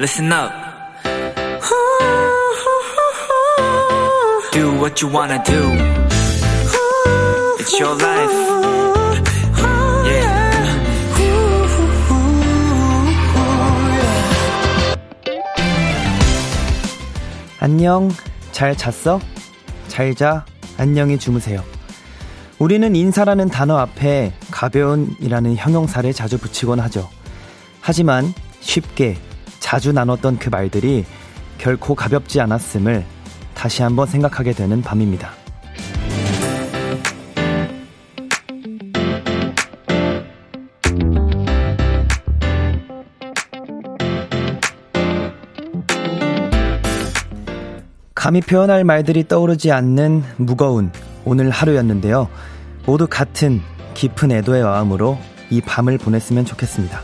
listen up. Do what you wanna do. It's your life. Yeah. 안녕, 잘 잤어? 잘 자, 안녕히 주무세요. 우리는 인사라는 단어 앞에 가벼운이라는 형용사를 자주 붙이곤 하죠. 하지만 쉽게 자주 나눴던 그 말들이 결코 가볍지 않았음을 다시 한번 생각하게 되는 밤입니다. 감히 표현할 말들이 떠오르지 않는 무거운 오늘 하루였는데요. 모두 같은 깊은 애도의 마음으로 이 밤을 보냈으면 좋겠습니다.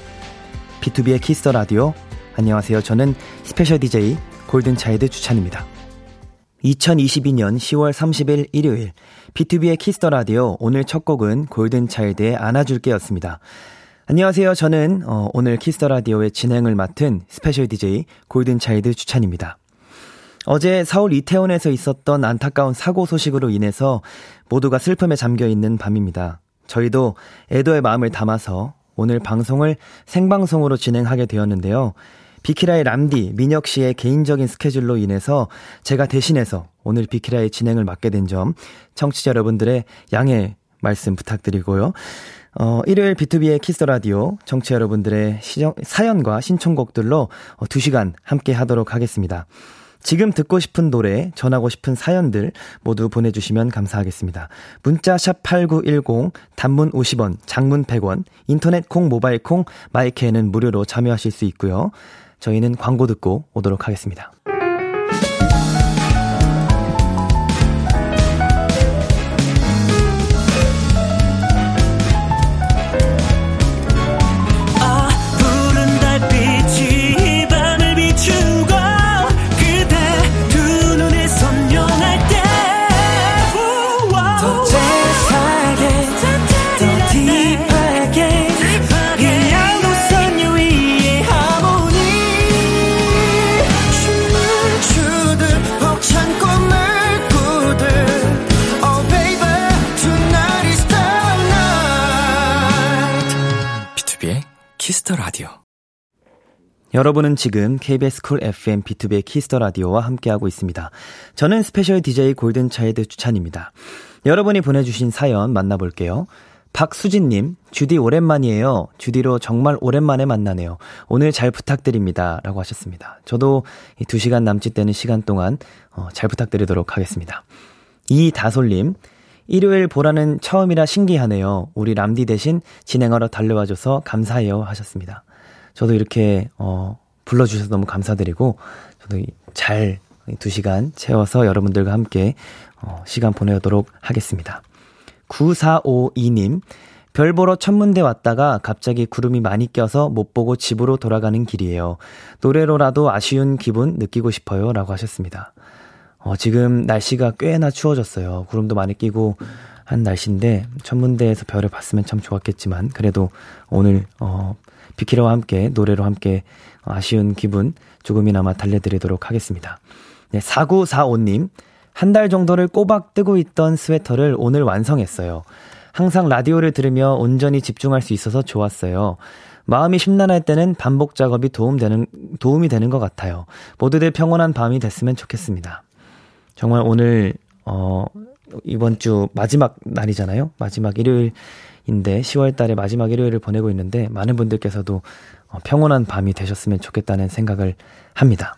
B2B의 키스터 라디오. 안녕하세요. 저는 special DJ 골든차일드 주찬입니다. 2022년 10월 30일 일요일 B2B의 키스터 라디오 오늘 첫 곡은 골든차일드의 안아줄게였습니다. 안녕하세요. 저는 어, 오늘 Kiss the Radio의 진행을 맡은 special DJ 골든차일드 주찬입니다. 어제 서울 이태원에서 있었던 안타까운 사고 소식으로 인해서 모두가 슬픔에 잠겨 있는 밤입니다. 저희도 애도의 마음을 담아서 오늘 방송을 생방송으로 진행하게 되었는데요. 비키라의 람디, 민혁 씨의 개인적인 스케줄로 인해서 제가 대신해서 오늘 비키라의 진행을 맡게 된 점 청취자 여러분들의 양해 말씀 부탁드리고요. 어, 일요일 B2B의 키스 라디오 청취자 여러분들의 시정, 사연과 신청곡들로 어, 2시간 함께 하도록 하겠습니다. 지금 듣고 싶은 노래, 전하고 싶은 사연들 모두 보내주시면 감사하겠습니다. 문자 샵 8910, 단문 50원, 장문 100원, 인터넷 콩, 모바일 콩, 마이크에는 무료로 참여하실 수 있고요. 저희는 광고 듣고 오도록 하겠습니다. Kiss the Radio. 여러분은 지금 KBS 쿨 FM B2B의 키스터 라디오와 함께하고 있습니다. 저는 special DJ 골든차일드 주찬입니다. 여러분이 보내주신 사연 만나볼게요. 박수진님, 주디 오랜만이에요. 주디로 정말 오랜만에 만나네요. 오늘 잘 부탁드립니다. 라고 하셨습니다. 저도 이 2시간 남짓 되는 시간 동안 어, 잘 부탁드리도록 하겠습니다. 이다솔님, 일요일 보라는 처음이라 신기하네요. 우리 람디 대신 진행하러 달려와줘서 감사해요. 하셨습니다. 저도 이렇게, 어, 불러주셔서 너무 감사드리고, 저도 이- 잘, 두 시간 채워서 여러분들과 함께, 어, 시간 보내도록 하겠습니다. 9452님, 별 보러 천문대 왔다가 갑자기 구름이 많이 껴서 못 보고 집으로 돌아가는 길이에요. 노래로라도 아쉬운 기분 느끼고 싶어요. 라고 하셨습니다. 어, 지금 날씨가 꽤나 추워졌어요. 구름도 많이 끼고 한 날씨인데 천문대에서 별을 봤으면 참 좋았겠지만 그래도 오늘 어, 비키라와 함께 노래로 함께 아쉬운 기분 조금이나마 달래드리도록 하겠습니다. 네, 4945님 한 달 정도를 꼬박 뜨고 있던 스웨터를 오늘 완성했어요. 항상 라디오를 들으며 온전히 집중할 수 있어서 좋았어요. 마음이 심란할 때는 반복 작업이 도움되는, 도움이 되는 것 같아요. 모두들 평온한 밤이 됐으면 좋겠습니다. 정말 오늘, 어, 이번 주 마지막 날이잖아요? 마지막 일요일인데, 10월 달에 마지막 일요일을 보내고 있는데, 많은 분들께서도 어, 평온한 밤이 되셨으면 좋겠다는 생각을 합니다.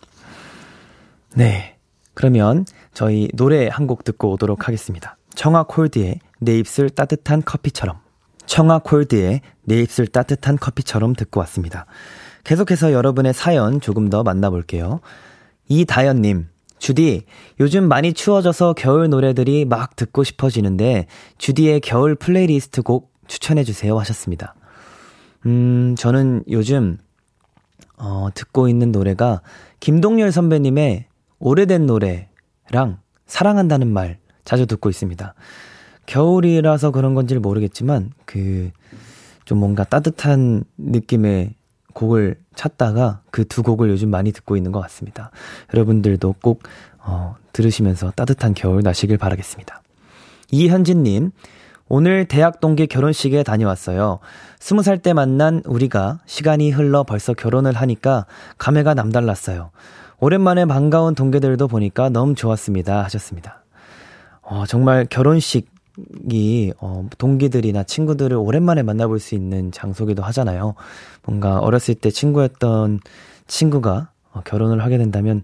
네. 그러면 저희 노래 한 곡 듣고 오도록 하겠습니다. 청하 콜드의 내 입술 따뜻한 커피처럼. 청하 콜드의 내 입술 따뜻한 커피처럼 듣고 왔습니다. 계속해서 여러분의 사연 조금 더 만나볼게요. 이다연님, 주디, 요즘 많이 추워져서 겨울 노래들이 막 듣고 싶어지는데, 주디의 겨울 플레이리스트 곡 추천해주세요 하셨습니다. 음, 저는 요즘, 어, 듣고 있는 노래가 김동열 선배님의 오래된 노래랑 사랑한다는 말 자주 듣고 있습니다. 겨울이라서 그런 건지 모르겠지만, 그, 좀 뭔가 따뜻한 느낌의 곡을 찾다가 그 두 곡을 요즘 많이 듣고 있는 것 같습니다. 여러분들도 꼭, 어, 들으시면서 따뜻한 겨울 나시길 바라겠습니다. 이현진님, 오늘 대학 동기 결혼식에 다녀왔어요. 스무 살 때 만난 우리가 시간이 흘러 벌써 결혼을 하니까 감회가 남달랐어요. 오랜만에 반가운 동기들도 보니까 너무 좋았습니다. 하셨습니다. 어, 정말 결혼식 이, 어, 동기들이나 친구들을 오랜만에 만나볼 수 있는 장소기도 하잖아요. 뭔가 어렸을 때 친구였던 친구가 어, 결혼을 하게 된다면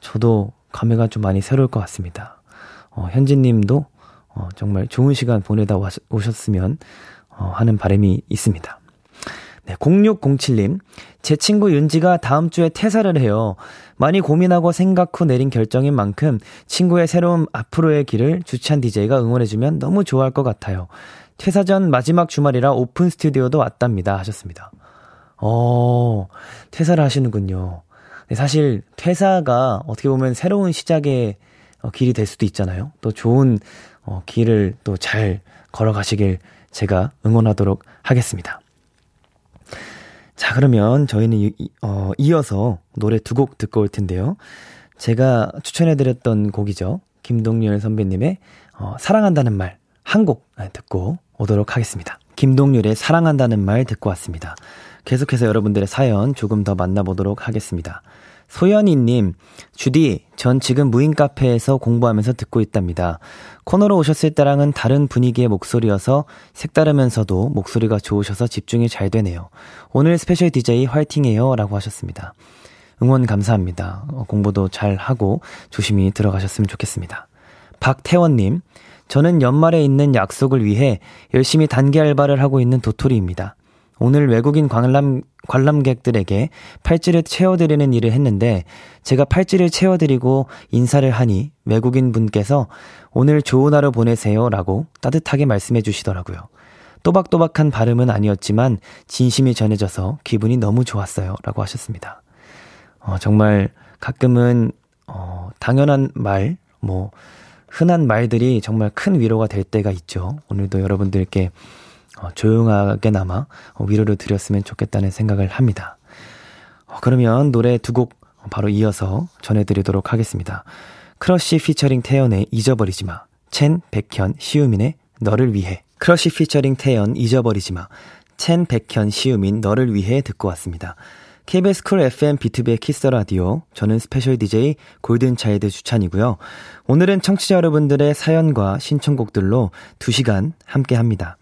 저도 감회가 좀 많이 새로울 것 같습니다. 어, 현진 님도 어, 정말 좋은 시간 보내다 오셨으면 어, 하는 바람이 있습니다. 네, 0607님. 제 친구 윤지가 다음 주에 퇴사를 해요. 많이 고민하고 생각 후 내린 결정인 만큼 친구의 새로운 앞으로의 길을 주찬 DJ가 응원해주면 너무 좋아할 것 같아요. 퇴사 전 마지막 주말이라 오픈 스튜디오도 왔답니다. 하셨습니다. 어, 퇴사를 하시는군요. 네, 사실 퇴사가 어떻게 보면 새로운 시작의 어, 길이 될 수도 있잖아요. 또 좋은 어, 길을 또 잘 걸어가시길 제가 응원하도록 하겠습니다. 자, 그러면 저희는 이, 어, 이어서 노래 두 곡 듣고 올 텐데요. 제가 추천해드렸던 곡이죠. 김동률 선배님의 어, 사랑한다는 말 한 곡 듣고 오도록 하겠습니다. 김동률의 사랑한다는 말 듣고 왔습니다. 계속해서 여러분들의 사연 조금 더 만나보도록 하겠습니다. 소연이님, 주디, 전 지금 무인 카페에서 공부하면서 듣고 있답니다. 코너로 오셨을 때랑은 다른 분위기의 목소리여서 색다르면서도 목소리가 좋으셔서 집중이 잘 되네요. 오늘 special DJ 화이팅해요. 라고 하셨습니다. 응원 감사합니다. 어, 공부도 잘 하고 조심히 들어가셨으면 좋겠습니다. 박태원님, 저는 연말에 있는 약속을 위해 열심히 단기 알바를 하고 있는 도토리입니다. 오늘 외국인 관람, 관람객들에게 팔찌를 채워드리는 일을 했는데 제가 팔찌를 채워드리고 인사를 하니 외국인 분께서 오늘 좋은 하루 보내세요 라고 따뜻하게 말씀해 주시더라고요. 또박또박한 발음은 아니었지만 진심이 전해져서 기분이 너무 좋았어요 라고 하셨습니다. 어, 정말 가끔은 어, 당연한 말, 뭐 흔한 말들이 정말 큰 위로가 될 때가 있죠. 오늘도 여러분들께 어, 조용하게나마 어, 위로를 드렸으면 좋겠다는 생각을 합니다. 어, 그러면 노래 두 곡 바로 이어서 전해드리도록 하겠습니다. 크러쉬 피처링 태연의 잊어버리지 마. 첸, 백현, 시우민의 너를 위해. 크러쉬 피처링 태연 잊어버리지 마. 첸, 백현, 시우민 너를 위해 듣고 왔습니다. KBS 쿨 FM B2B의 키스 라디오. 저는 special DJ 골든차일드 주찬이고요. 오늘은 청취자 여러분들의 사연과 신청곡들로 2시간 함께 합니다.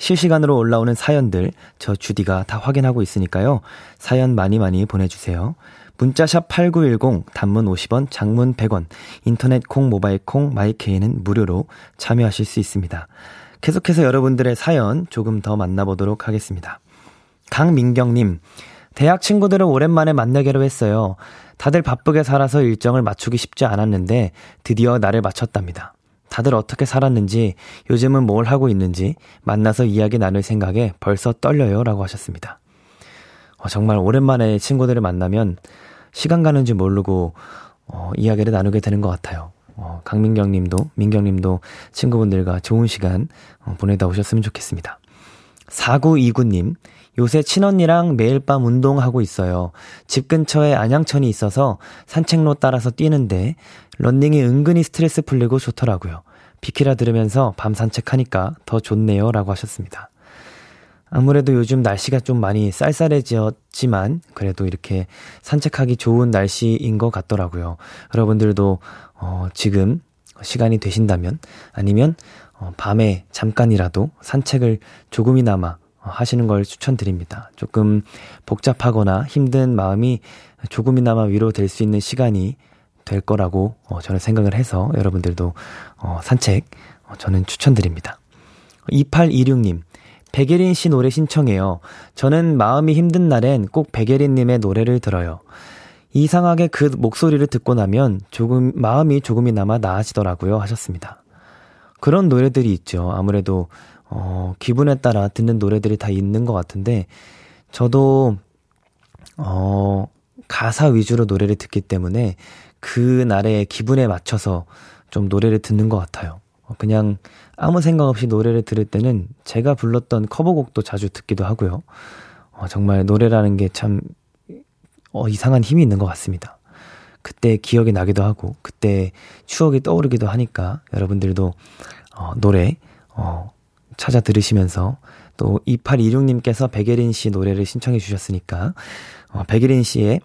실시간으로 올라오는 사연들 저 주디가 다 확인하고 있으니까요. 사연 많이 많이 보내주세요. 문자샵 8910 단문 50원 장문 100원 인터넷 콩 모바일 콩 my K는 무료로 참여하실 수 있습니다. 계속해서 여러분들의 사연 조금 더 만나보도록 하겠습니다. 강민경님 대학 친구들을 오랜만에 만나기로 했어요. 다들 바쁘게 살아서 일정을 맞추기 쉽지 않았는데 드디어 날을 맞췄답니다. 다들 어떻게 살았는지, 요즘은 뭘 하고 있는지 만나서 이야기 나눌 생각에 벌써 떨려요. 라고 하셨습니다. 어, 정말 오랜만에 친구들을 만나면 시간 가는 줄 모르고 어, 이야기를 나누게 되는 것 같아요. 어, 강민경 님도, 민경 님도 친구분들과 좋은 시간 어, 보내다 오셨으면 좋겠습니다. 4929님, 요새 친언니랑 매일 밤 운동하고 있어요. 집 근처에 안양천이 있어서 산책로 따라서 뛰는데 런닝이 은근히 스트레스 풀리고 좋더라고요. 비키라 들으면서 밤 산책하니까 더 좋네요. 라고 하셨습니다. 아무래도 요즘 날씨가 좀 많이 쌀쌀해졌지만 그래도 이렇게 산책하기 좋은 날씨인 것 같더라고요. 여러분들도 어, 지금 시간이 되신다면 아니면 어, 밤에 잠깐이라도 산책을 조금이나마 하시는 걸 추천드립니다. 조금 복잡하거나 힘든 마음이 조금이나마 위로될 수 있는 시간이 될 거라고 어, 저는 생각을 해서 여러분들도 어, 산책 어, 저는 추천드립니다. 2826님, 백예린 씨 노래 신청해요. 저는 마음이 힘든 날엔 꼭 백예린님의 노래를 들어요. 이상하게 그 목소리를 듣고 나면 조금, 마음이 조금이나마 나아지더라고요. 하셨습니다. 그런 노래들이 있죠. 아무래도 어, 기분에 따라 듣는 노래들이 다 있는 것 같은데, 저도, 어, 가사 위주로 노래를 듣기 때문에 그 날의 기분에 맞춰서 좀 노래를 듣는 것 같아요. 어, 그냥 아무 생각 없이 노래를 들을 때는 제가 불렀던 커버곡도 자주 듣기도 하고요. 어, 정말 노래라는 게 참 어, 이상한 힘이 있는 것 같습니다. 그때 기억이 나기도 하고, 그때 추억이 떠오르기도 하니까 여러분들도 어, 노래 어, 찾아 들으시면서 또 2826님께서 백예린 씨 노래를 신청해 주셨으니까 어, 백예린 씨의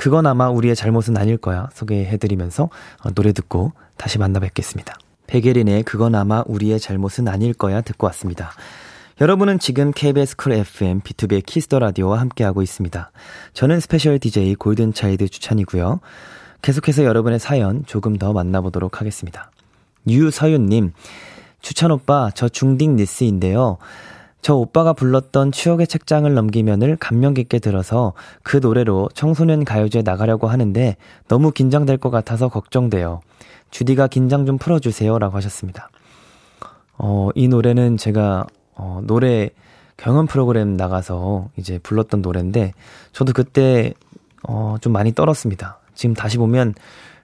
그건 아마 우리의 잘못은 아닐 거야 소개해드리면서 어, 노래 듣고 다시 만나 뵙겠습니다. 백예린의 그건 아마 우리의 잘못은 아닐 거야 듣고 왔습니다. 여러분은 지금 KBS 쿨 FM B2B의 키스터 라디오와 함께하고 있습니다. 저는 special DJ 골든차일드 주찬이고요. 계속해서 여러분의 사연 조금 더 만나보도록 하겠습니다. 유서윤님, 주찬 오빠, 저 중딩 니스인데요. 저 오빠가 불렀던 추억의 책장을 넘기면을 감명 깊게 들어서 그 노래로 청소년 가요제 나가려고 하는데 너무 긴장될 것 같아서 걱정돼요. 주디가 긴장 좀 풀어주세요. 라고 하셨습니다. 어, 이 노래는 제가, 어, 노래 경연 프로그램 나가서 이제 불렀던 노래인데 저도 그때, 어, 좀 많이 떨었습니다. 지금 다시 보면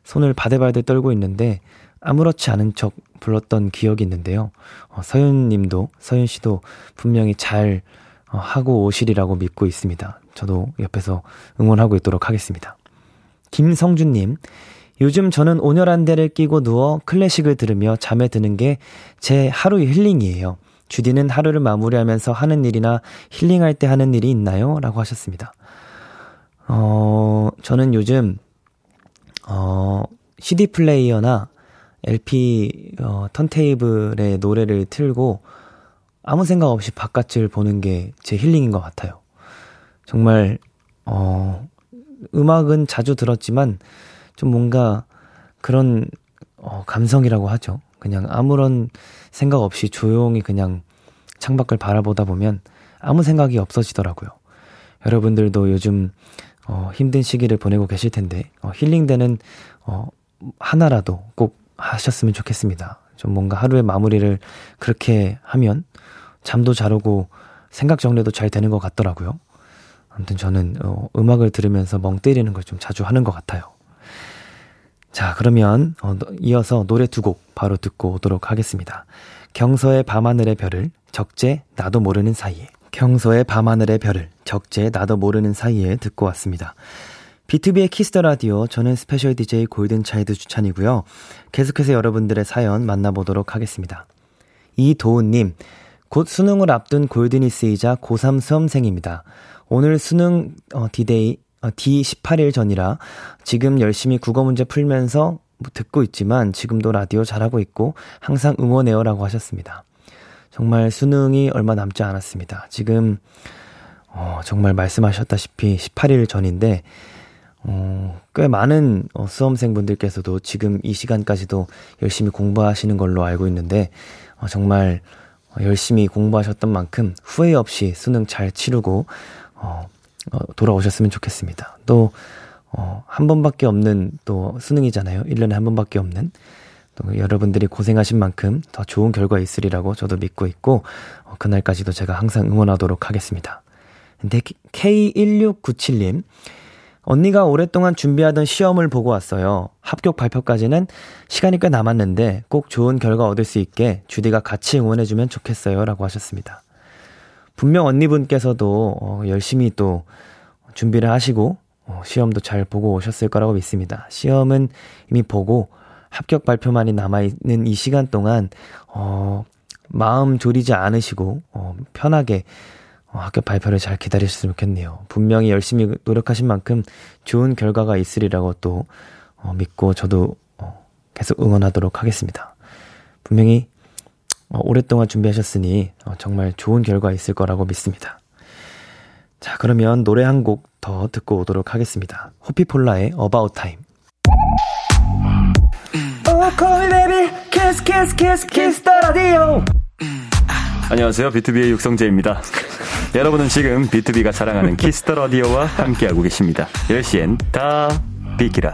손을 바들바들 떨고 있는데 아무렇지 않은 척 불렀던 기억이 있는데요. 어, 서윤 님도, 서윤 씨도 분명히 잘 어, 하고 오시리라고 믿고 있습니다. 저도 옆에서 응원하고 있도록 하겠습니다. 김성준 님, 요즘 저는 온열한 대를 끼고 누워 클래식을 들으며 잠에 드는 게 제 하루의 힐링이에요. 주디는 하루를 마무리하면서 하는 일이나 힐링할 때 하는 일이 있나요? 라고 하셨습니다. 어, 저는 요즘, 어, CD 플레이어나 LP 어, 턴테이블에 노래를 틀고 아무 생각 없이 바깥을 보는 게 제 힐링인 것 같아요. 정말 어 음악은 자주 들었지만 좀 뭔가 그런 어 감성이라고 하죠. 그냥 아무런 생각 없이 조용히 그냥 창밖을 바라보다 보면 아무 생각이 없어지더라고요. 여러분들도 요즘 어 힘든 시기를 보내고 계실 텐데 어 힐링되는 어 하나라도 꼭 하셨으면 좋겠습니다. 좀 뭔가 하루의 마무리를 그렇게 하면 잠도 잘 오고 생각 정리도 잘 되는 것 같더라고요. 아무튼 저는 어, 음악을 들으면서 멍 때리는 걸 좀 자주 하는 것 같아요. 자, 그러면 어, 이어서 노래 두 곡 바로 듣고 오도록 하겠습니다. 경서의 밤하늘의 별을 적재 나도 모르는 사이에 경서의 밤하늘의 별을 적재 나도 모르는 사이에 듣고 왔습니다. B2B의 키스터 라디오 저는 special DJ 골든차일드 주찬이고요. 계속해서 여러분들의 사연 만나보도록 하겠습니다. 이도훈 님, 곧 수능을 앞둔 골드니스이자 고3 수험생입니다. 오늘 수능 어, 디데이 어, D18일 전이라 지금 열심히 국어 문제 풀면서 듣고 있지만 지금도 라디오 잘하고 있고 항상 응원해요라고 하셨습니다. 정말 수능이 얼마 남지 않았습니다. 지금 어, 정말 말씀하셨다시피 18일 전인데 어, 꽤 많은 어, 수험생분들께서도 지금 이 시간까지도 열심히 공부하시는 걸로 알고 있는데, 어, 정말 열심히 공부하셨던 만큼 후회 없이 수능 잘 치르고, 어, 어, 돌아오셨으면 좋겠습니다. 또, 어, 한 번밖에 없는 또 수능이잖아요. 1년에 한 번밖에 없는. 또 여러분들이 고생하신 만큼 더 좋은 결과 있으리라고 저도 믿고 있고, 어, 그날까지도 제가 항상 응원하도록 하겠습니다. 근데 K1697님, 언니가 오랫동안 준비하던 시험을 보고 왔어요. 합격 발표까지는 시간이 꽤 남았는데 꼭 좋은 결과 얻을 수 있게 주디가 같이 응원해주면 좋겠어요. 라고 하셨습니다. 분명 언니분께서도 어, 열심히 또 준비를 하시고 어, 시험도 잘 보고 오셨을 거라고 믿습니다. 시험은 이미 보고 합격 발표만이 남아있는 이 시간 동안 어, 마음 졸이지 않으시고 어, 편하게 어, 학교 발표를 잘 기다리셨으면 좋겠네요. 분명히 열심히 노력하신 만큼 좋은 결과가 있으리라고 또 어, 믿고 저도 어, 계속 응원하도록 하겠습니다. 분명히 어, 오랫동안 준비하셨으니 어, 정말 좋은 결과 있을 거라고 믿습니다. 자, 그러면 노래 한 곡 더 듣고 오도록 하겠습니다. 호피폴라의 About Time. Oh, call me baby, kiss, kiss, kiss, kiss the radio. 안녕하세요. 비투비의 육성재입니다. 여러분은 지금 비투비가 사랑하는 Kiss the Radio와 함께하고 계십니다. 10시엔 다 비키라.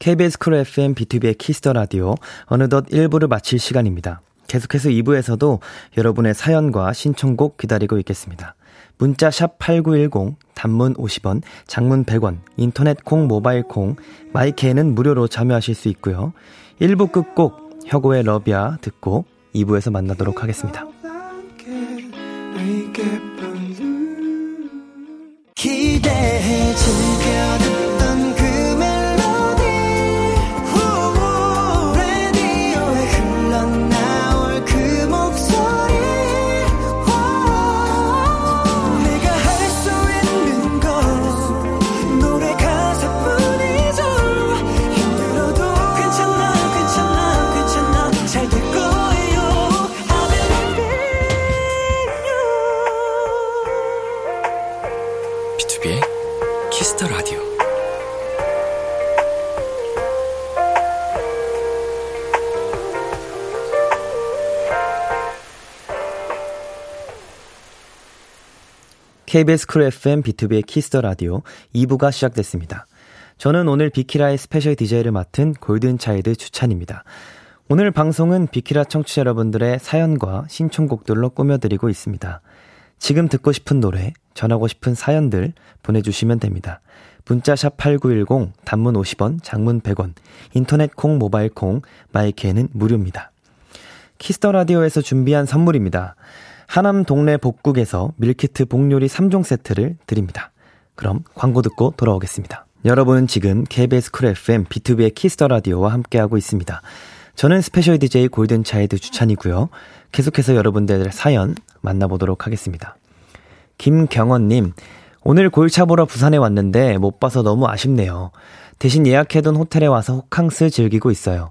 KBS 쿨 FM B2B의 키스터 라디오 어느덧 1부를 마칠 시간입니다. 계속해서 2부에서도 여러분의 사연과 신청곡 기다리고 있겠습니다. 문자 샵 8910, 단문 50원, 장문 100원, 인터넷 콩, 모바일 콩, 마이케이는 무료로 참여하실 수 있고요. 1부 끝곡 혁오의 러비아 듣고 2부에서 만나도록 하겠습니다. 기대해 즐 KBS 쿨 FM B2B의 키스터 라디오 2부가 시작됐습니다. 저는 오늘 비키라의 special DJ를 맡은 골든차일드 주찬입니다. 오늘 방송은 비키라 청취자 여러분들의 사연과 신청곡들로 꾸며드리고 있습니다. 지금 듣고 싶은 노래, 전하고 싶은 사연들 보내주시면 됩니다. 문자샵 8910, 단문 50원, 장문 100원, 인터넷 콩, 모바일 콩, my K는 무료입니다. Kiss the Radio에서 준비한 선물입니다. 하남 동네 복국에서 밀키트 복요리 3종 세트를 드립니다. 그럼 광고 듣고 돌아오겠습니다. 여러분은 지금 KBS 쿨 FM B2B의 키스터 라디오와 함께하고 있습니다. 저는 special DJ Golden Child 주찬이고요. 계속해서 여러분들의 사연 만나보도록 하겠습니다. 김경원님, 오늘 골차 보러 부산에 왔는데 못 봐서 너무 아쉽네요. 대신 예약해둔 호텔에 와서 호캉스 즐기고 있어요.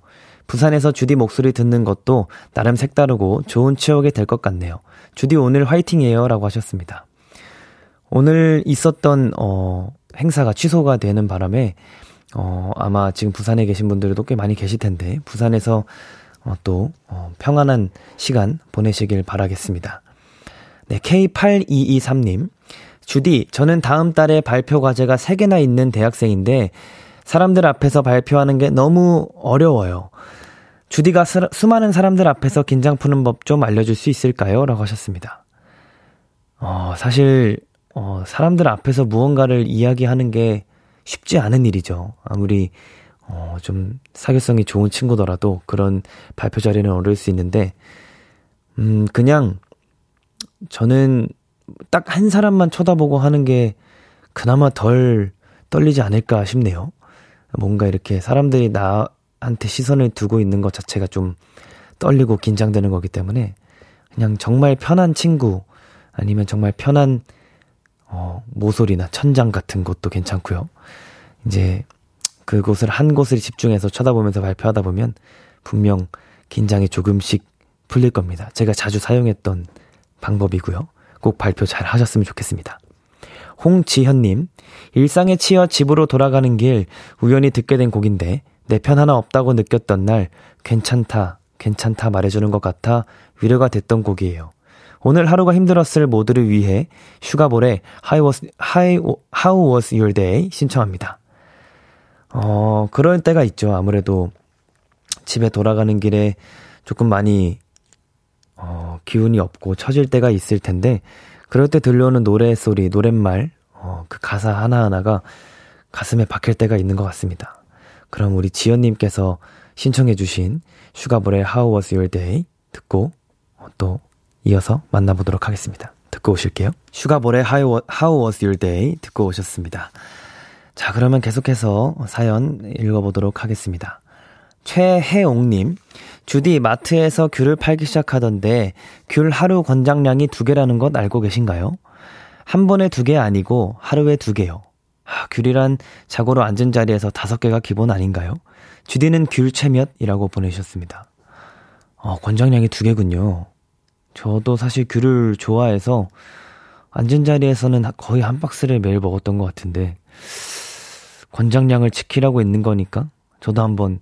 부산에서 주디 목소리 듣는 것도 나름 색다르고 좋은 추억이 될 것 같네요. 주디 오늘 화이팅이에요. 라고 하셨습니다. 오늘 있었던, 어, 행사가 취소가 되는 바람에, 어, 아마 지금 부산에 계신 분들도 꽤 많이 계실 텐데, 부산에서 어, 또, 어, 평안한 시간 보내시길 바라겠습니다. 네, K8223님. 주디, 저는 다음 달에 발표 과제가 3개나 있는 대학생인데, 사람들 앞에서 발표하는 게 너무 어려워요. 주디가 수, 수많은 사람들 앞에서 긴장 푸는 법 좀 알려줄 수 있을까요? 라고 하셨습니다. 어, 사실, 어, 사람들 앞에서 무언가를 이야기하는 게 쉽지 않은 일이죠. 아무리, 어, 좀 사교성이 좋은 친구더라도 그런 발표 자리는 어려울 수 있는데, 음, 그냥, 저는 딱 한 사람만 쳐다보고 하는 게 그나마 덜 떨리지 않을까 싶네요. 뭔가 이렇게 사람들이 나한테 시선을 두고 있는 것 자체가 좀 떨리고 긴장되는 거기 때문에 그냥 정말 편한 친구 아니면 정말 편한 어, 모서리나 천장 같은 곳도 괜찮고요. 이제 그곳을 한 곳을 집중해서 쳐다보면서 발표하다 보면 분명 긴장이 조금씩 풀릴 겁니다. 제가 자주 사용했던 방법이고요. 꼭 발표 잘 하셨으면 좋겠습니다. 홍지현님, 일상에 치여 집으로 돌아가는 길 우연히 듣게 된 곡인데 내 편 하나 없다고 느꼈던 날 괜찮다, 괜찮다 말해주는 것 같아 위로가 됐던 곡이에요. 오늘 하루가 힘들었을 모두를 위해 슈가볼의 How was, how, was your day 신청합니다. 어, 그럴 때가 있죠. 아무래도 집에 돌아가는 길에 조금 많이 어, 기운이 없고 처질 때가 있을 텐데 그럴 때 들려오는 노래 소리, 노랫말, 어, 그 가사 하나하나가 가슴에 박힐 때가 있는 것 같습니다. 그럼 우리 지연님께서 신청해주신 슈가볼의 How was your day 듣고 어, 또 이어서 만나보도록 하겠습니다. 듣고 오실게요. 슈가볼의 How, How was your day 듣고 오셨습니다. 자, 그러면 계속해서 사연 읽어보도록 하겠습니다. 최혜옥님, 주디 마트에서 귤을 팔기 시작하던데 귤 하루 권장량이 두 개라는 것 알고 계신가요? 한 번에 두 개 아니고 하루에 두 개요. 아, 귤이란 자고로 앉은 자리에서 다섯 개가 기본 아닌가요? 주디는 귤 채몇이라고 보내주셨습니다. 어, 권장량이 두 개군요. 저도 사실 귤을 좋아해서 앉은 자리에서는 거의 한 박스를 매일 먹었던 것 같은데 권장량을 지키라고 있는 거니까 저도 한번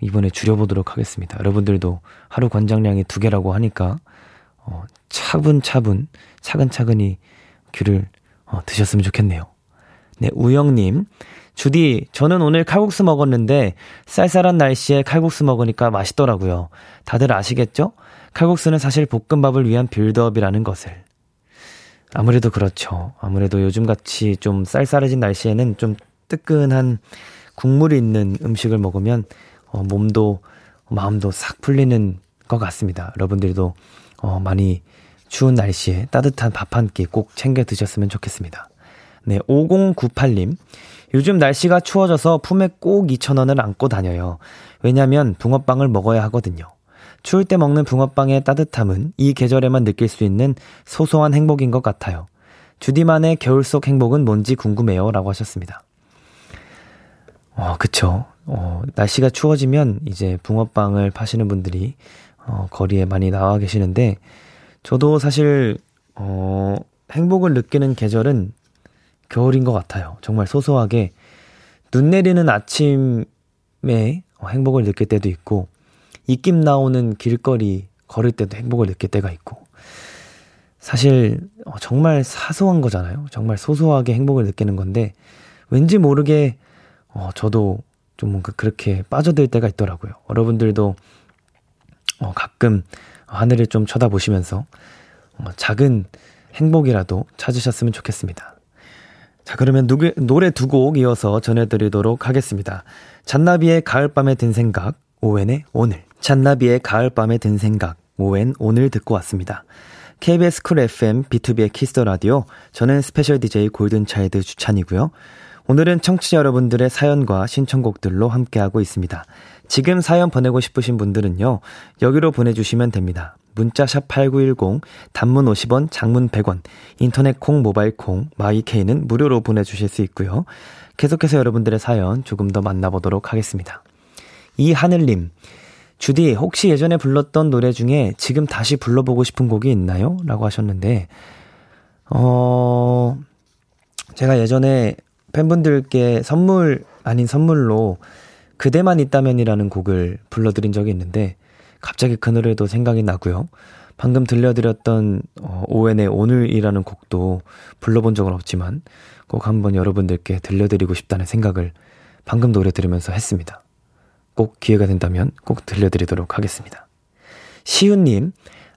이번에 줄여보도록 하겠습니다. 여러분들도 하루 권장량이 두 개라고 하니까 어, 차분차분 차근차근히 귤을 어, 드셨으면 좋겠네요. 네, 우영님. 주디, 저는 오늘 칼국수 먹었는데 쌀쌀한 날씨에 칼국수 먹으니까 맛있더라고요. 다들 아시겠죠? 칼국수는 사실 볶음밥을 위한 빌드업이라는 것을. 아무래도 그렇죠. 아무래도 요즘같이 좀 쌀쌀해진 날씨에는 좀 뜨끈한 국물이 있는 음식을 먹으면 어, 몸도 마음도 싹 풀리는 것 같습니다. 여러분들도 어, 많이 추운 날씨에 따뜻한 밥 한 끼 꼭 챙겨 드셨으면 좋겠습니다. 네, 5098님. 요즘 날씨가 추워져서 품에 꼭 2,000원을 안고 다녀요. 왜냐면 붕어빵을 먹어야 하거든요. 추울 때 먹는 붕어빵의 따뜻함은 이 계절에만 느낄 수 있는 소소한 행복인 것 같아요. 주디만의 겨울 속 행복은 뭔지 궁금해요. 라고 하셨습니다. 어, 그쵸. 어, 날씨가 추워지면 이제 붕어빵을 파시는 분들이 어, 거리에 많이 나와 계시는데 저도 사실 어, 행복을 느끼는 계절은 겨울인 것 같아요. 정말 소소하게 눈 내리는 아침에 행복을 느낄 때도 있고 입김 나오는 길거리 걸을 때도 행복을 느낄 때가 있고 사실 어, 정말 사소한 거잖아요. 정말 소소하게 행복을 느끼는 건데 왠지 모르게 어, 저도 좀 뭔가 그렇게 빠져들 때가 있더라고요. 여러분들도 어, 가끔 하늘을 좀 쳐다보시면서 어, 작은 행복이라도 찾으셨으면 좋겠습니다. 자, 그러면 누구, 노래 두 곡 이어서 전해드리도록 하겠습니다. 잔나비의 가을밤에 든 생각, 오왠의 오늘. 잔나비의 가을밤에 든 생각, 오왠 오늘 듣고 왔습니다. KBS 쿨 FM B2B의 키스터 라디오. 저는 special DJ Golden Child 주찬이고요. 오늘은 청취자 여러분들의 사연과 신청곡들로 함께하고 있습니다. 지금 사연 보내고 싶으신 분들은요. 여기로 보내주시면 됩니다. 문자샵 8910, 단문 50원, 장문 100원, 인터넷 콩, 모바일 콩, 마이케이는 무료로 보내주실 수 있고요. 계속해서 여러분들의 사연 조금 더 만나보도록 하겠습니다. 이하늘님, 주디, 혹시 예전에 불렀던 노래 중에 지금 다시 불러보고 싶은 곡이 있나요? 라고 하셨는데, 어, 제가 예전에 팬분들께 선물, 아닌 선물로 그대만 있다면이라는 곡을 불러드린 적이 있는데, 갑자기 그 노래도 생각이 나고요. 방금 들려드렸던 어, 오웬의 오늘이라는 곡도 불러본 적은 없지만 꼭 한번 여러분들께 들려드리고 싶다는 생각을 방금 노래 들으면서 했습니다. 꼭 기회가 된다면 꼭 들려드리도록 하겠습니다. 시윤님,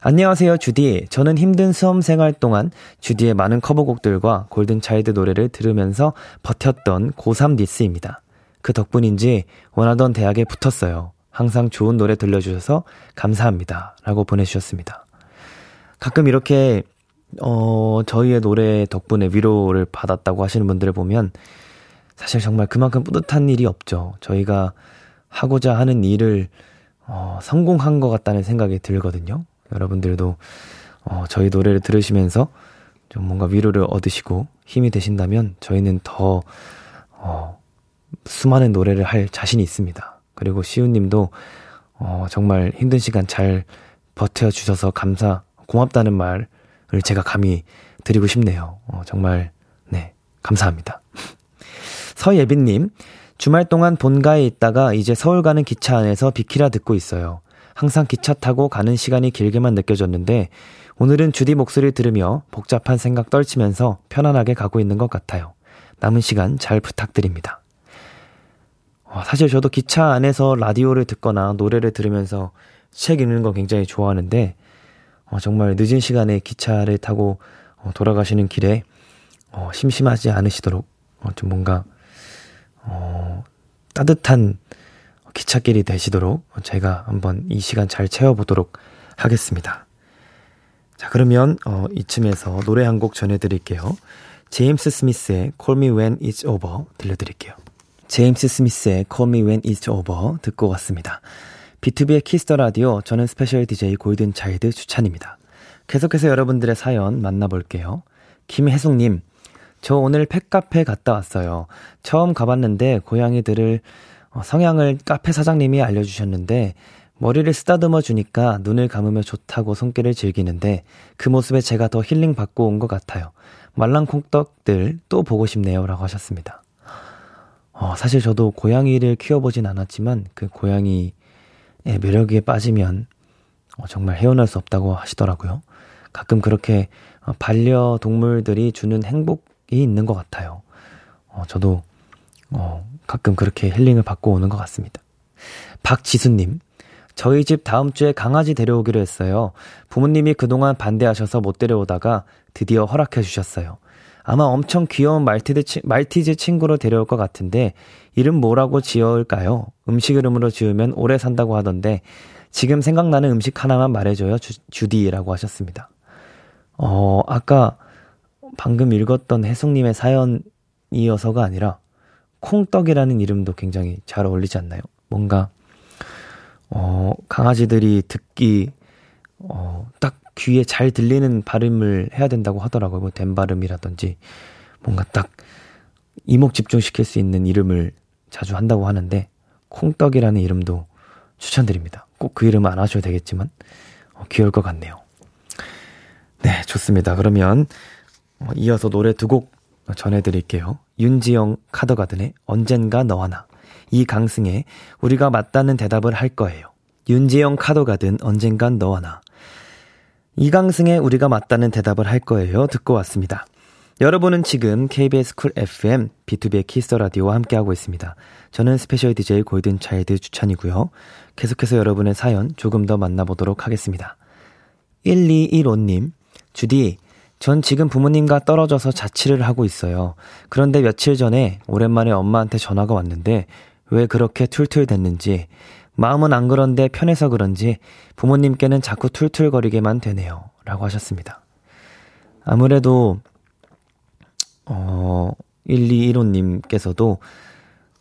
안녕하세요, 주디. 저는 힘든 수험 생활 동안 주디의 많은 커버곡들과 골든차일드 노래를 들으면서 버텼던 고3 니스입니다. 그 덕분인지 원하던 대학에 붙었어요. 항상 좋은 노래 들려주셔서 감사합니다. 라고 보내주셨습니다. 가끔 이렇게, 어, 저희의 노래 덕분에 위로를 받았다고 하시는 분들을 보면 사실 정말 그만큼 뿌듯한 일이 없죠. 저희가 하고자 하는 일을, 어, 성공한 것 같다는 생각이 들거든요. 여러분들도, 어, 저희 노래를 들으시면서 좀 뭔가 위로를 얻으시고 힘이 되신다면 저희는 더, 어, 수많은 노래를 할 자신이 있습니다. 그리고 시우님도 어, 정말 힘든 시간 잘 버텨주셔서 감사, 고맙다는 말을 제가 감히 드리고 싶네요. 어, 정말, 네, 감사합니다. 서예빈님, 주말 동안 본가에 있다가 이제 서울 가는 기차 안에서 비키라 듣고 있어요. 항상 기차 타고 가는 시간이 길게만 느껴졌는데, 오늘은 주디 목소리 들으며 복잡한 생각 떨치면서 편안하게 가고 있는 것 같아요. 남은 시간 잘 부탁드립니다. 어, 사실 저도 기차 안에서 라디오를 듣거나 노래를 들으면서 책 읽는 거 굉장히 좋아하는데, 어, 정말 늦은 시간에 기차를 타고 어, 돌아가시는 길에 어, 심심하지 않으시도록 어, 좀 뭔가 어, 따뜻한 기찻길이 되시도록 제가 한번 이 시간 잘 채워보도록 하겠습니다. 자, 그러면 어, 이쯤에서 노래 한 곡 전해드릴게요. 제임스 스미스의 Call Me When It's Over 들려드릴게요. 제임스 스미스의 Call Me When It's Over 듣고 왔습니다. B2B의 키스터 라디오 저는 special DJ Golden Child 주찬입니다. 계속해서 여러분들의 사연 만나볼게요. 김혜숙님, 저 오늘 pet카페 갔다 왔어요. 처음 가봤는데 고양이들을 어, 성향을 카페 사장님이 알려주셨는데 머리를 쓰다듬어 주니까 눈을 감으며 좋다고 손길을 즐기는데 그 모습에 제가 더 힐링 받고 온 것 같아요. 말랑콩떡들 또 보고 싶네요. 라고 하셨습니다. 어, 사실 저도 고양이를 키워보진 않았지만 그 고양이의 매력에 빠지면 어, 정말 헤어날 수 없다고 하시더라고요. 가끔 그렇게 어, 반려동물들이 주는 행복이 있는 것 같아요. 어, 저도 어, 가끔 그렇게 힐링을 받고 오는 것 같습니다. 박지수님, 저희 집 다음 주에 강아지 데려오기로 했어요. 부모님이 그동안 반대하셔서 못 데려오다가 드디어 허락해 주셨어요. 아마 엄청 귀여운 말티즈, 말티즈 친구로 데려올 것 같은데, 이름 뭐라고 지어올까요? 음식 이름으로 지으면 오래 산다고 하던데, 지금 생각나는 음식 하나만 말해줘요. 주, 주디라고 하셨습니다. 어, 아까 방금 읽었던 혜숙님의 사연이어서가 아니라 콩떡이라는 이름도 굉장히 잘 어울리지 않나요? 뭔가, 어, 강아지들이 듣기, 어, 딱 귀에 잘 들리는 발음을 해야 된다고 하더라고요. 뭐, 된 발음이라든지, 뭔가 딱 이목 집중시킬 수 있는 이름을 자주 한다고 하는데, 콩떡이라는 이름도 추천드립니다. 꼭 그 이름 안 하셔도 되겠지만, 어, 귀여울 것 같네요. 네, 좋습니다. 그러면, 어, 이어서 노래 두 곡 전해드릴게요. 윤지영 카더가든의 언젠가 너와 나. 이강승의 우리가 맞다는 대답을 할 거예요. 윤지영 카더가든 언젠간 너와 나. 이강승의 우리가 맞다는 대답을 할 거예요. 듣고 왔습니다. 여러분은 지금 KBS 쿨 FM B2B의 키스터 라디오와 함께하고 있습니다. 저는 special DJ Golden Child 주찬이고요. 계속해서 여러분의 사연 조금 더 만나보도록 하겠습니다. 1215님, 주디, 전 지금 부모님과 떨어져서 자취를 하고 있어요. 그런데 며칠 전에 오랜만에 엄마한테 전화가 왔는데 왜 그렇게 툴툴댔는지 마음은 안 그런데 편해서 그런지 부모님께는 자꾸 툴툴거리게만 되네요. 라고 하셨습니다. 아무래도 어 1215님께서도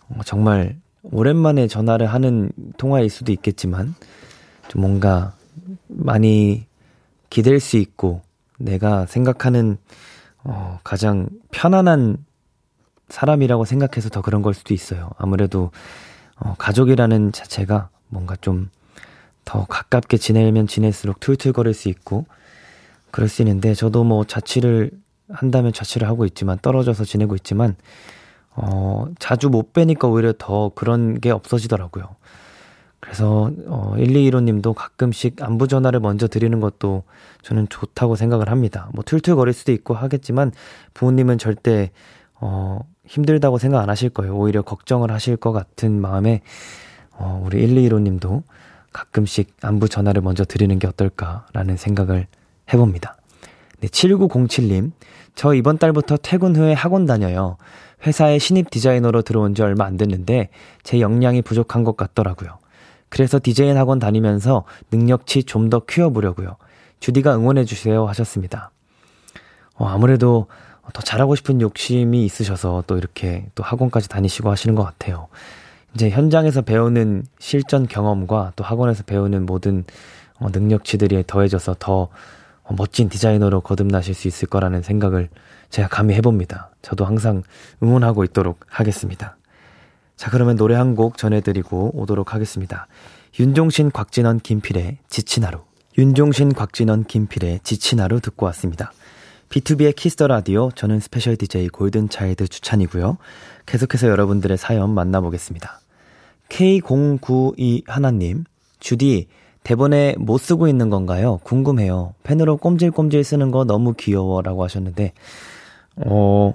어, 정말 오랜만에 전화를 하는 통화일 수도 있겠지만 좀 뭔가 많이 기댈 수 있고 내가 생각하는 어, 가장 편안한 사람이라고 생각해서 더 그런 걸 수도 있어요. 아무래도 어, 가족이라는 자체가 뭔가 좀 더 가깝게 지내면 지낼수록 툴툴거릴 수 있고 그럴 수 있는데 저도 뭐 자취를 한다면 자취를 하고 있지만 떨어져서 지내고 있지만 어, 자주 못 뵈니까 오히려 더 그런 게 없어지더라고요. 그래서 어 1215님도 가끔씩 안부 전화를 먼저 드리는 것도 저는 좋다고 생각을 합니다. 뭐 툴툴거릴 수도 있고 하겠지만 부모님은 절대 어 힘들다고 생각 안 하실 거예요. 오히려 걱정을 하실 것 같은 마음에 어 우리 1215님도 가끔씩 안부 전화를 먼저 드리는 게 어떨까라는 생각을 해봅니다. 네, 7907님. 저 이번 달부터 퇴근 후에 학원 다녀요. 회사에 신입 디자이너로 들어온 지 얼마 안 됐는데 제 역량이 부족한 것 같더라고요. 그래서 디자인 학원 다니면서 능력치 좀 더 키워보려고요. 주디가 응원해주세요 하셨습니다. 어, 아무래도 더 잘하고 싶은 욕심이 있으셔서 또 이렇게 또 학원까지 다니시고 하시는 것 같아요. 이제 현장에서 배우는 실전 경험과 또 학원에서 배우는 모든 어, 능력치들이 더해져서 더 멋진 디자이너로 거듭나실 수 있을 거라는 생각을 제가 감히 해봅니다. 저도 항상 응원하고 있도록 하겠습니다. 자, 그러면 노래 한 곡 전해드리고 오도록 하겠습니다. 윤종신, 곽진언, 김필의 지친 하루. 윤종신, 곽진언, 김필의 지친 하루 듣고 왔습니다. B2B의 키스터 라디오, 저는 special DJ Golden Child 주찬이고요. 계속해서 여러분들의 사연 만나보겠습니다. K092 하나님, 주디, 대본에 뭐 쓰고 있는 건가요? 궁금해요. 펜으로 꼼질꼼질 쓰는 거 너무 귀여워 라고 하셨는데, 어,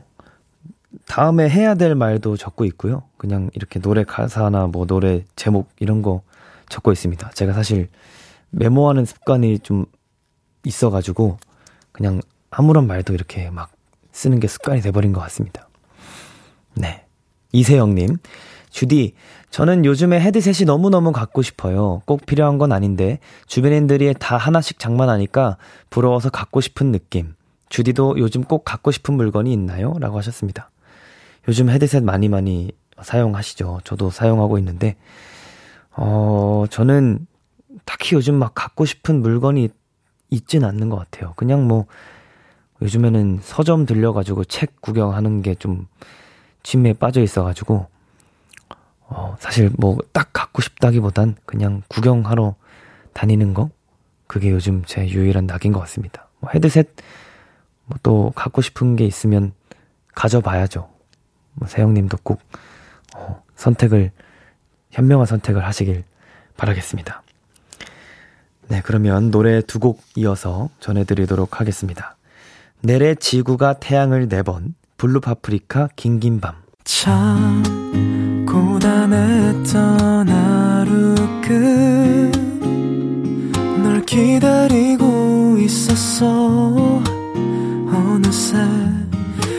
다음에 해야 될 말도 적고 있고요. 그냥 이렇게 노래 가사나 뭐 노래 제목 이런 거 적고 있습니다. 제가 사실 메모하는 습관이 좀 있어가지고 그냥 아무런 말도 이렇게 막 쓰는 게 습관이 돼버린 것 같습니다. 네. 이세영님, 주디, 저는 요즘에 헤드셋이 너무너무 갖고 싶어요. 꼭 필요한 건 아닌데, 주변인들이 다 하나씩 장만하니까 부러워서 갖고 싶은 느낌. 주디도 요즘 꼭 갖고 싶은 물건이 있나요? 라고 하셨습니다. 요즘 헤드셋 많이 많이 사용하시죠. 저도 사용하고 있는데, 어, 저는 딱히 요즘 막 갖고 싶은 물건이 있진 않는 것 같아요. 그냥 뭐, 요즘에는 서점 들려가지고 책 구경하는 게 좀 취미에 빠져 있어가지고, 어, 사실 뭐 딱 갖고 싶다기보단 그냥 구경하러 다니는 거? 그게 요즘 제 유일한 낙인 것 같습니다. 뭐 헤드셋, 뭐 또 갖고 싶은 게 있으면 가져봐야죠. 뭐 세영님도 꼭 어, 선택을 현명한 선택을 하시길 바라겠습니다. 네, 그러면 노래 두 곡 이어서 전해드리도록 하겠습니다. 넬의 지구가 태양을 네번 블루 파프리카 긴긴 밤. 참 고단했던 하루 끝널 기다리고 있었어 어느새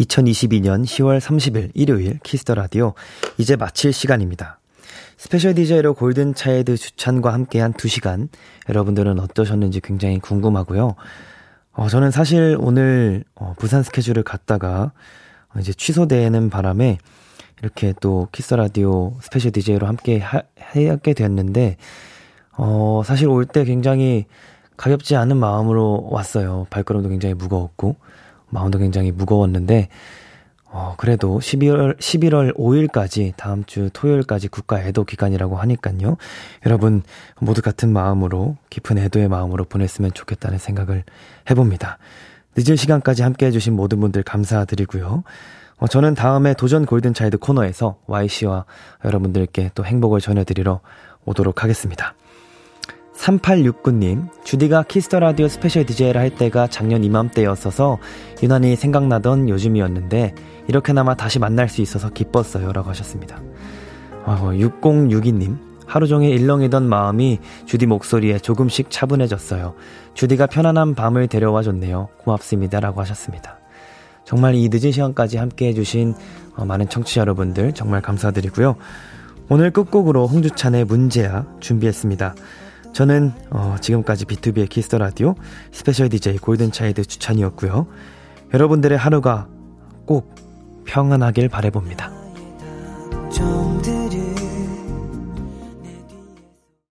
2022년 10월 30일 일요일 Kiss the Radio 이제 마칠 시간입니다. special DJ로 Golden Child 주찬과 함께한 2시간 여러분들은 어떠셨는지 굉장히 궁금하고요. 어, 저는 사실 오늘 어, 부산 스케줄을 갔다가 이제 취소되는 바람에 이렇게 또 Kiss the Radio special DJ로 함께 하, 하게 됐는데 어, 사실 올 때 굉장히 가볍지 않은 마음으로 왔어요. 발걸음도 굉장히 무거웠고 마음도 굉장히 무거웠는데 어, 그래도 12월, 11월 5일까지, 다음 주 토요일까지 국가 애도 기간이라고 하니깐요. 여러분, 모두 같은 마음으로, 깊은 애도의 마음으로 보냈으면 좋겠다는 생각을 해봅니다. 늦은 시간까지 함께 해주신 모든 분들 감사드리고요. 어, 저는 다음에 도전 Golden Child 코너에서 YC와 여러분들께 또 행복을 전해드리러 오도록 하겠습니다. 3869님, 주디가 Kiss the Radio special DJ를 할 때가 작년 이맘때였어서 유난히 생각나던 요즘이었는데 이렇게나마 다시 만날 수 있어서 기뻤어요. 라고 하셨습니다. 어, 6062님, 하루 종일 일렁이던 마음이 주디 목소리에 조금씩 차분해졌어요. 주디가 편안한 밤을 데려와 줬네요. 고맙습니다. 라고 하셨습니다. 정말 이 늦은 시간까지 함께 해주신 어, 많은 청취자 여러분들 정말 감사드리고요. 오늘 끝곡으로 홍주찬의 문제아 준비했습니다. 저는 어, 지금까지 B2B의 키스터 라디오 스페셜 DJ 골든 차이드 주찬이었고요. 여러분들의 하루가 꼭 평안하길 바래봅니다.